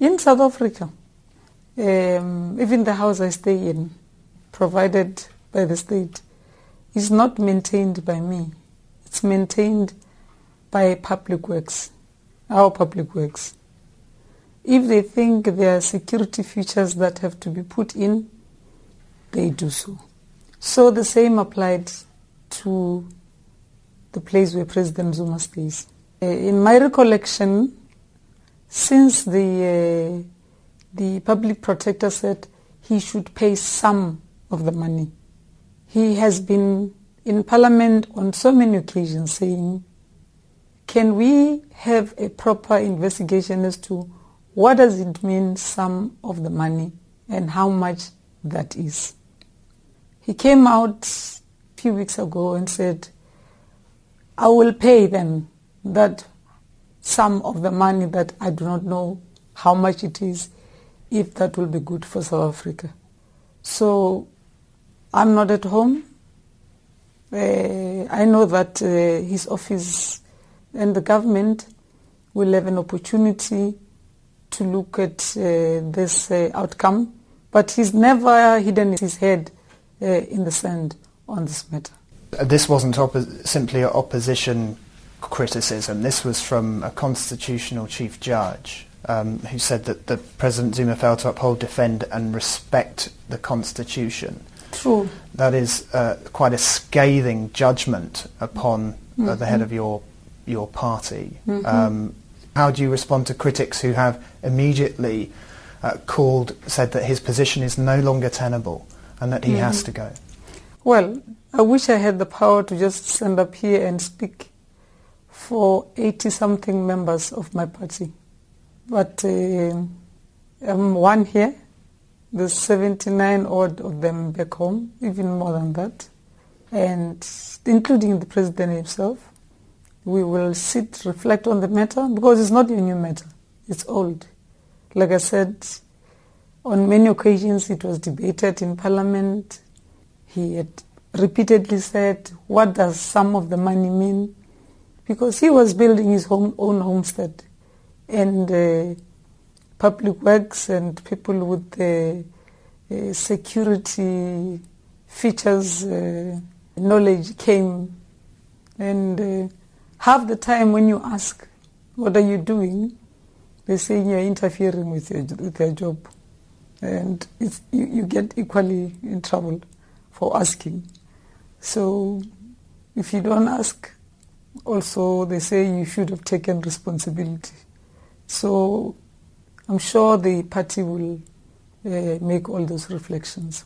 In South Africa, um, even the house I stay in, provided by the state, is not maintained by me. It's maintained by public works, our public works. If they think there are security features that have to be put in, they do so. So the same applied to the place where President Zuma stays. Uh, in my recollection, since the uh, the public protector said he should pay some of the money, he has been in Parliament on so many occasions saying, "Can we have a proper investigation as to what does it mean some of the money and how much that is?" He came out a few weeks ago and said, "I will pay them that sum of the money that I do not know how much it is, if that will be good for South Africa. So I'm not at home. Uh, I know that uh, his office and the government will have an opportunity to look at uh, this uh, outcome, but he's never hidden his head uh, in the sand on this matter. This wasn't oppo- simply opposition criticism. This was from a constitutional chief judge um, who said that the President Zuma failed to uphold, defend, and respect the constitution. True. That is uh, quite a scathing judgment upon uh, Mm-hmm. the head of your your party. Um, how do you respond to critics who have immediately uh, called said that his position is no longer tenable and that he Mm-hmm. has to go? Well, I wish I had the power to just stand up here and speak for 80 something members of my party. But uh, I'm one here. There's 79 odd of them back home, even more than that. And including the president himself. We will sit, reflect on the matter because it's not a new matter. It's old. Like I said, on many occasions it was debated in parliament. He had repeatedly said, what does some of the money mean? Because he was building his home, own homestead. And uh, public works and people with the uh, security features uh, knowledge came. And uh, half the time when you ask, what are you doing? They say you're interfering with, your, with their job. And you, you get equally in trouble for asking. So if you don't ask, also they say you should have taken responsibility. So I'm sure the party will uh, make all those reflections.